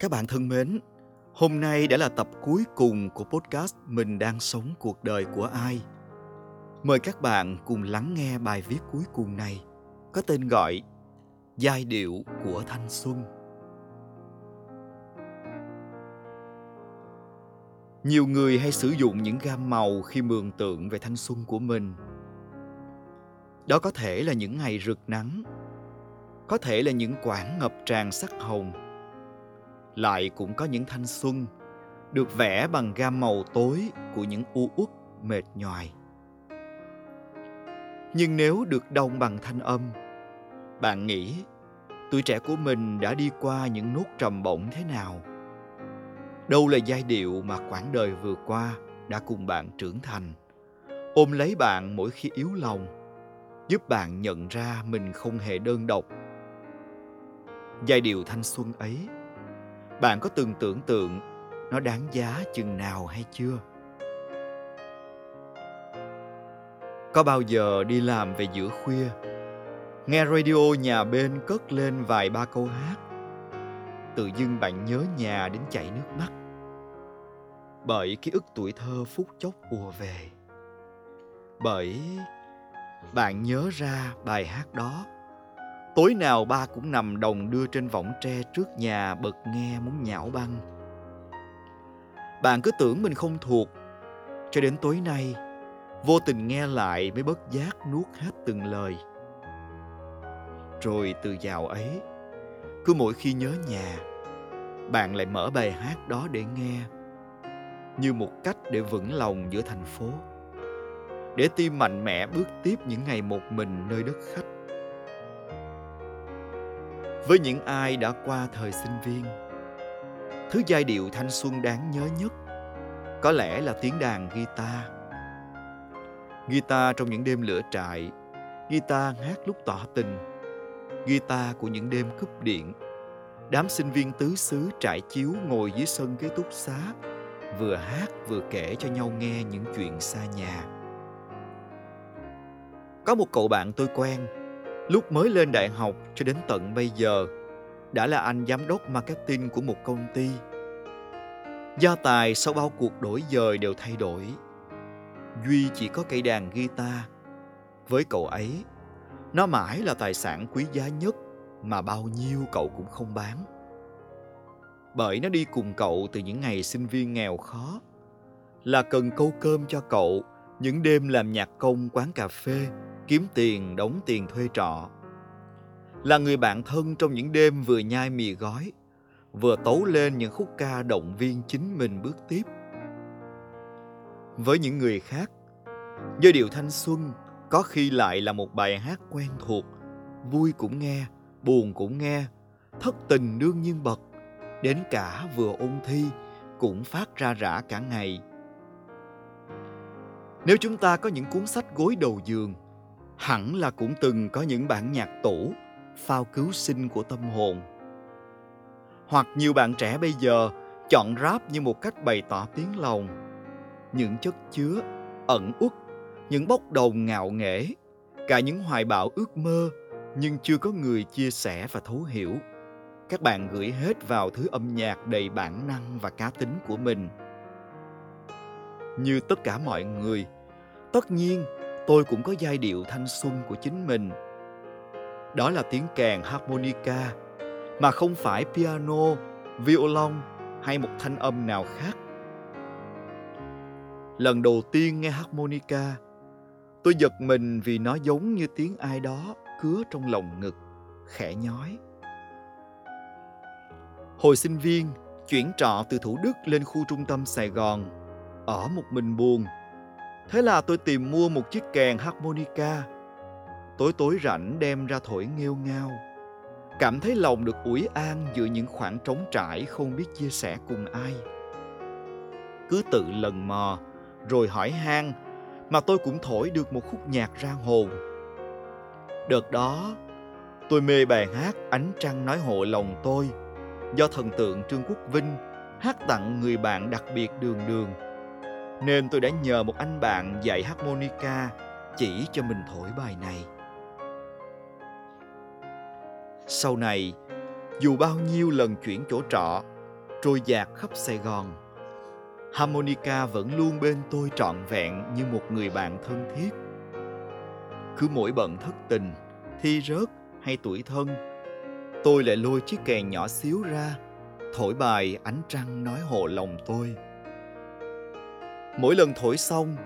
Các bạn thân mến, hôm nay đã là tập cuối cùng của podcast Mình đang sống cuộc đời của ai. Mời các bạn cùng lắng nghe bài viết cuối cùng này có tên gọi Giai điệu của thanh xuân. Nhiều người hay sử dụng những gam màu khi mường tượng về thanh xuân của mình. Đó có thể là những ngày rực nắng, có thể là những quãng ngập tràn sắc hồng, lại cũng có những thanh xuân được vẽ bằng gam màu tối của những u uất mệt nhoài. Nhưng nếu được đông bằng thanh âm, bạn nghĩ tuổi trẻ của mình đã đi qua những nốt trầm bổng thế nào? Đâu là giai điệu mà quãng đời vừa qua đã cùng bạn trưởng thành, ôm lấy bạn mỗi khi yếu lòng, giúp bạn nhận ra mình không hề đơn độc. Giai điệu thanh xuân ấy bạn có từng tưởng tượng nó đáng giá chừng nào hay chưa? Có bao giờ đi làm về giữa khuya, nghe radio nhà bên cất lên vài ba câu hát, tự dưng bạn nhớ nhà đến chảy nước mắt bởi ký ức tuổi thơ phút chốc ùa về, bởi bạn nhớ ra bài hát đó. Tối nào ba cũng nằm đồng đưa trên võng tre trước nhà bật nghe muốn nhão băng. Bạn cứ tưởng mình không thuộc, cho đến tối nay, vô tình nghe lại mới bất giác nuốt hết từng lời. Rồi từ dạo ấy, cứ mỗi khi nhớ nhà, bạn lại mở bài hát đó để nghe, như một cách để vững lòng giữa thành phố, để tim mạnh mẽ bước tiếp những ngày một mình nơi đất khách với những ai đã qua thời sinh viên. Thứ giai điệu thanh xuân đáng nhớ nhất có lẽ là tiếng đàn guitar. Guitar trong những đêm lửa trại, guitar hát lúc tỏ tình, guitar của những đêm cúp điện. Đám sinh viên tứ xứ trải chiếu ngồi dưới sân ký túc xá, vừa hát vừa kể cho nhau nghe những chuyện xa nhà. Có một cậu bạn tôi quen Lúc mới lên đại học cho đến tận bây giờ, đã là anh giám đốc marketing của một công ty. Gia tài sau bao cuộc đổi dời đều thay đổi. Duy chỉ có cây đàn guitar. Với cậu ấy, nó mãi là tài sản quý giá nhất mà bao nhiêu cậu cũng không bán. Bởi nó đi cùng cậu từ những ngày sinh viên nghèo khó, là cần câu cơm cho cậu những đêm làm nhạc công quán cà phê kiếm tiền đóng tiền thuê trọ. Là người bạn thân trong những đêm vừa nhai mì gói, vừa tấu lên những khúc ca động viên chính mình bước tiếp. Với những người khác, giai điệu thanh xuân có khi lại là một bài hát quen thuộc, vui cũng nghe, buồn cũng nghe, thất tình đương nhiên bật, đến cả vừa ôn thi cũng phát ra rã cả ngày. Nếu chúng ta có những cuốn sách gối đầu giường hẳn là cũng từng có những bản nhạc tủ, phao cứu sinh của tâm hồn. Hoặc nhiều bạn trẻ bây giờ chọn rap như một cách bày tỏ tiếng lòng. Những chất chứa, ẩn uất, những bốc đồng ngạo nghễ, cả những hoài bão ước mơ nhưng chưa có người chia sẻ và thấu hiểu. Các bạn gửi hết vào thứ âm nhạc đầy bản năng và cá tính của mình. Như tất cả mọi người, tất nhiên tôi cũng có giai điệu thanh xuân của chính mình. Đó là tiếng kèn harmonica, mà không phải piano, violon hay một thanh âm nào khác. Lần đầu tiên nghe harmonica, tôi giật mình vì nó giống như tiếng ai đó cứa trong lòng ngực, khẽ nhói. Hồi sinh viên, chuyển trọ từ thủ đức lên khu trung tâm sài gòn, ở một mình buồn. Thế là tôi tìm mua một chiếc kèn harmonica. Tối tối rảnh đem ra thổi nghêu ngao. Cảm thấy lòng được ủi an giữa những khoảng trống trải không biết chia sẻ cùng ai. Cứ tự lần mò, rồi hỏi han, mà tôi cũng thổi được một khúc nhạc ra hồn. Đợt đó, tôi mê bài hát Ánh Trăng Nói Hộ Lòng Tôi do thần tượng Trương Quốc Vinh hát tặng người bạn đặc biệt đường đường nên tôi đã nhờ một anh bạn dạy harmonica chỉ cho mình thổi bài này. Sau này, dù bao nhiêu lần chuyển chỗ trọ, trôi dạt khắp Sài Gòn. Harmonica vẫn luôn bên tôi trọn vẹn như một người bạn thân thiết. Cứ mỗi bận thất tình, thi rớt hay tuổi thân, tôi lại lôi chiếc kèn nhỏ xíu ra, thổi bài ánh trăng nói hộ lòng tôi. Mỗi lần thổi xong,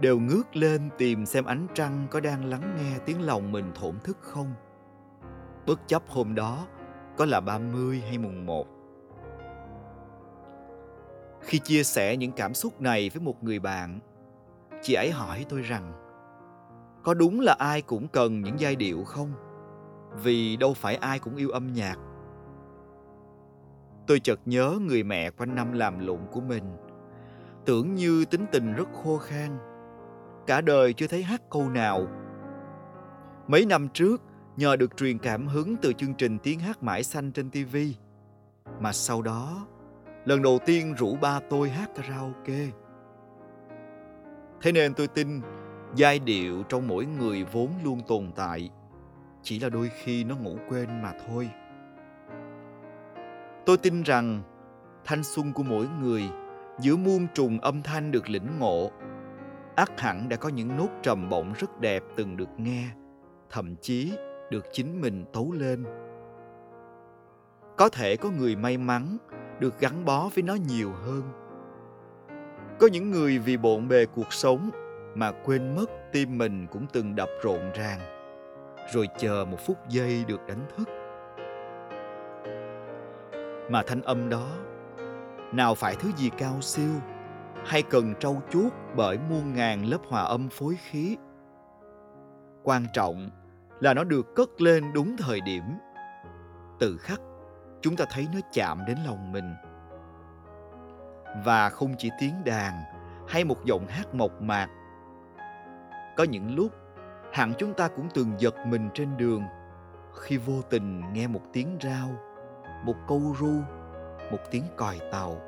đều ngước lên tìm xem ánh trăng có đang lắng nghe tiếng lòng mình thổn thức không. Bất chấp hôm đó có là 30 hay mùng 1. Khi chia sẻ những cảm xúc này với một người bạn, chị ấy hỏi tôi rằng có đúng là ai cũng cần những giai điệu không? Vì đâu phải ai cũng yêu âm nhạc. Tôi chợt nhớ người mẹ quanh năm làm lụng của mình. Tưởng như tính tình rất khô khan. Cả đời chưa thấy hát câu nào. Mấy năm trước, nhờ được truyền cảm hứng từ chương trình tiếng hát mãi xanh trên TV. Mà sau đó, lần đầu tiên rủ ba tôi hát karaoke. Thế nên tôi tin giai điệu trong mỗi người vốn luôn tồn tại, chỉ là đôi khi nó ngủ quên mà thôi. Tôi tin rằng thanh xuân của mỗi người giữa muôn trùng âm thanh được lĩnh ngộ ắt hẳn đã có những nốt trầm bổng rất đẹp từng được nghe, thậm chí được chính mình tấu lên. Có thể có người may mắn được gắn bó với nó nhiều hơn. Có những người vì bộn bề cuộc sống mà quên mất tim mình cũng từng đập rộn ràng, rồi chờ một phút giây được đánh thức. Mà thanh âm đó nào phải thứ gì cao siêu, hay cần trau chuốt bởi muôn ngàn lớp hòa âm phối khí? Quan trọng là nó được cất lên đúng thời điểm. Từ khắc, chúng ta thấy nó chạm đến lòng mình. Và không chỉ tiếng đàn hay một giọng hát mộc mạc. Có những lúc, hẳn chúng ta cũng từng giật mình trên đường khi vô tình nghe một tiếng rao, một câu ru một tiếng còi tàu,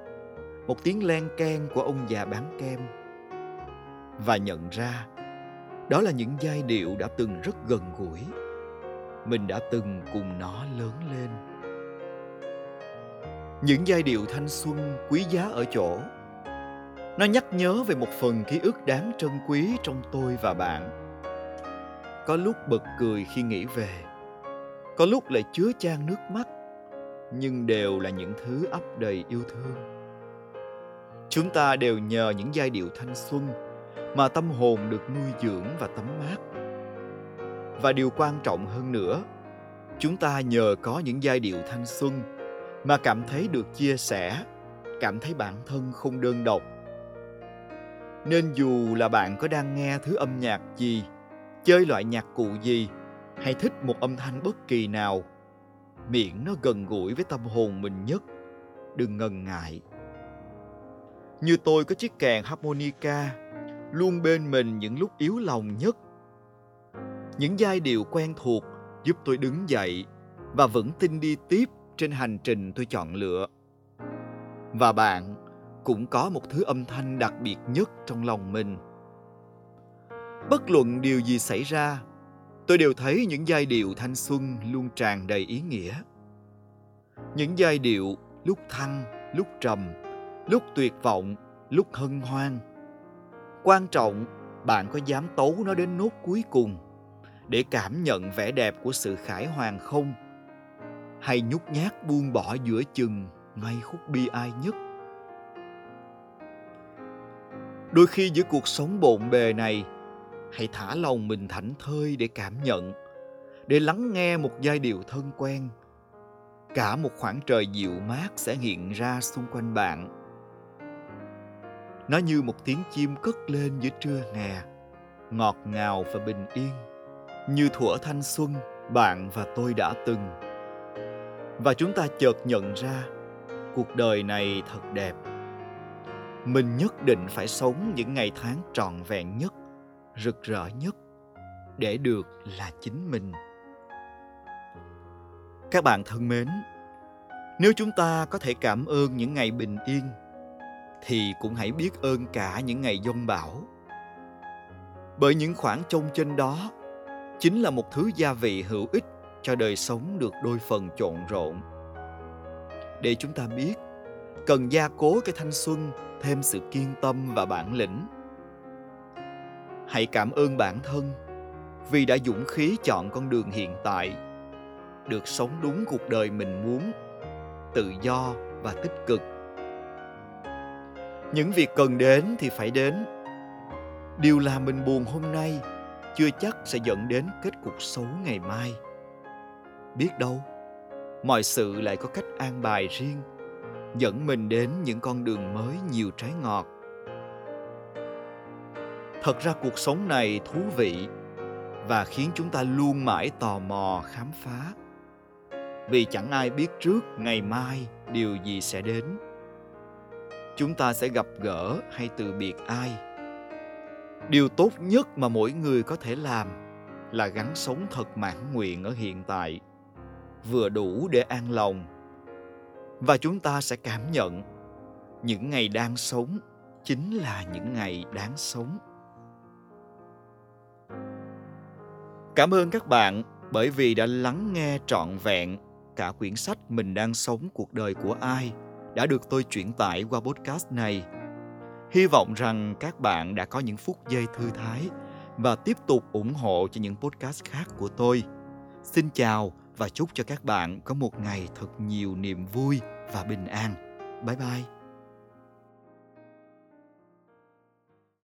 một tiếng len keng của ông già bán kem. Và nhận ra, đó là những giai điệu đã từng rất gần gũi. Mình đã từng cùng nó lớn lên. Những giai điệu thanh xuân quý giá ở chỗ, nó nhắc nhớ về một phần ký ức đáng trân quý trong tôi và bạn. Có lúc bật cười khi nghĩ về, có lúc lại chứa chan nước mắt nhưng đều là những thứ ấp đầy yêu thương. Chúng ta đều nhờ những giai điệu thanh xuân mà tâm hồn được nuôi dưỡng và tắm mát. Và điều quan trọng hơn nữa, chúng ta nhờ có những giai điệu thanh xuân mà cảm thấy được chia sẻ, cảm thấy bản thân không đơn độc. Nên dù là bạn có đang nghe thứ âm nhạc gì, chơi loại nhạc cụ gì, hay thích một âm thanh bất kỳ nào miệng nó gần gũi với tâm hồn mình nhất. Đừng ngần ngại. Như tôi có chiếc kèn harmonica, luôn bên mình những lúc yếu lòng nhất. Những giai điệu quen thuộc giúp tôi đứng dậy và vững tin đi tiếp trên hành trình tôi chọn lựa. Và bạn cũng có một thứ âm thanh đặc biệt nhất trong lòng mình. Bất luận điều gì xảy ra tôi đều thấy những giai điệu thanh xuân luôn tràn đầy ý nghĩa. Những giai điệu lúc thăng, lúc trầm, lúc tuyệt vọng, lúc hân hoan. Quan trọng, bạn có dám tấu nó đến nốt cuối cùng để cảm nhận vẻ đẹp của sự khải hoàn không? Hay nhút nhát buông bỏ giữa chừng ngay khúc bi ai nhất? Đôi khi giữa cuộc sống bộn bề này hãy thả lòng mình thảnh thơi để cảm nhận, để lắng nghe một giai điệu thân quen. Cả một khoảng trời dịu mát sẽ hiện ra xung quanh bạn. Nó như một tiếng chim cất lên giữa trưa hè, ngọt ngào và bình yên, như thuở thanh xuân bạn và tôi đã từng. Và chúng ta chợt nhận ra cuộc đời này thật đẹp. Mình nhất định phải sống những ngày tháng trọn vẹn nhất rực rỡ nhất để được là chính mình. Các bạn thân mến, nếu chúng ta có thể cảm ơn những ngày bình yên, thì cũng hãy biết ơn cả những ngày giông bão. Bởi những khoảng trông trên đó chính là một thứ gia vị hữu ích cho đời sống được đôi phần trộn rộn. Để chúng ta biết, cần gia cố cái thanh xuân, thêm sự kiên tâm và bản lĩnh hãy cảm ơn bản thân vì đã dũng khí chọn con đường hiện tại, được sống đúng cuộc đời mình muốn, tự do và tích cực. Những việc cần đến thì phải đến. Điều làm mình buồn hôm nay chưa chắc sẽ dẫn đến kết cục xấu ngày mai. Biết đâu, mọi sự lại có cách an bài riêng, dẫn mình đến những con đường mới nhiều trái ngọt thật ra cuộc sống này thú vị và khiến chúng ta luôn mãi tò mò khám phá. Vì chẳng ai biết trước ngày mai điều gì sẽ đến. Chúng ta sẽ gặp gỡ hay từ biệt ai. Điều tốt nhất mà mỗi người có thể làm là gắn sống thật mãn nguyện ở hiện tại, vừa đủ để an lòng. Và chúng ta sẽ cảm nhận những ngày đang sống chính là những ngày đáng sống. Cảm ơn các bạn bởi vì đã lắng nghe trọn vẹn cả quyển sách mình đang sống cuộc đời của ai đã được tôi chuyển tải qua podcast này. Hy vọng rằng các bạn đã có những phút giây thư thái và tiếp tục ủng hộ cho những podcast khác của tôi. Xin chào và chúc cho các bạn có một ngày thật nhiều niềm vui và bình an. Bye bye.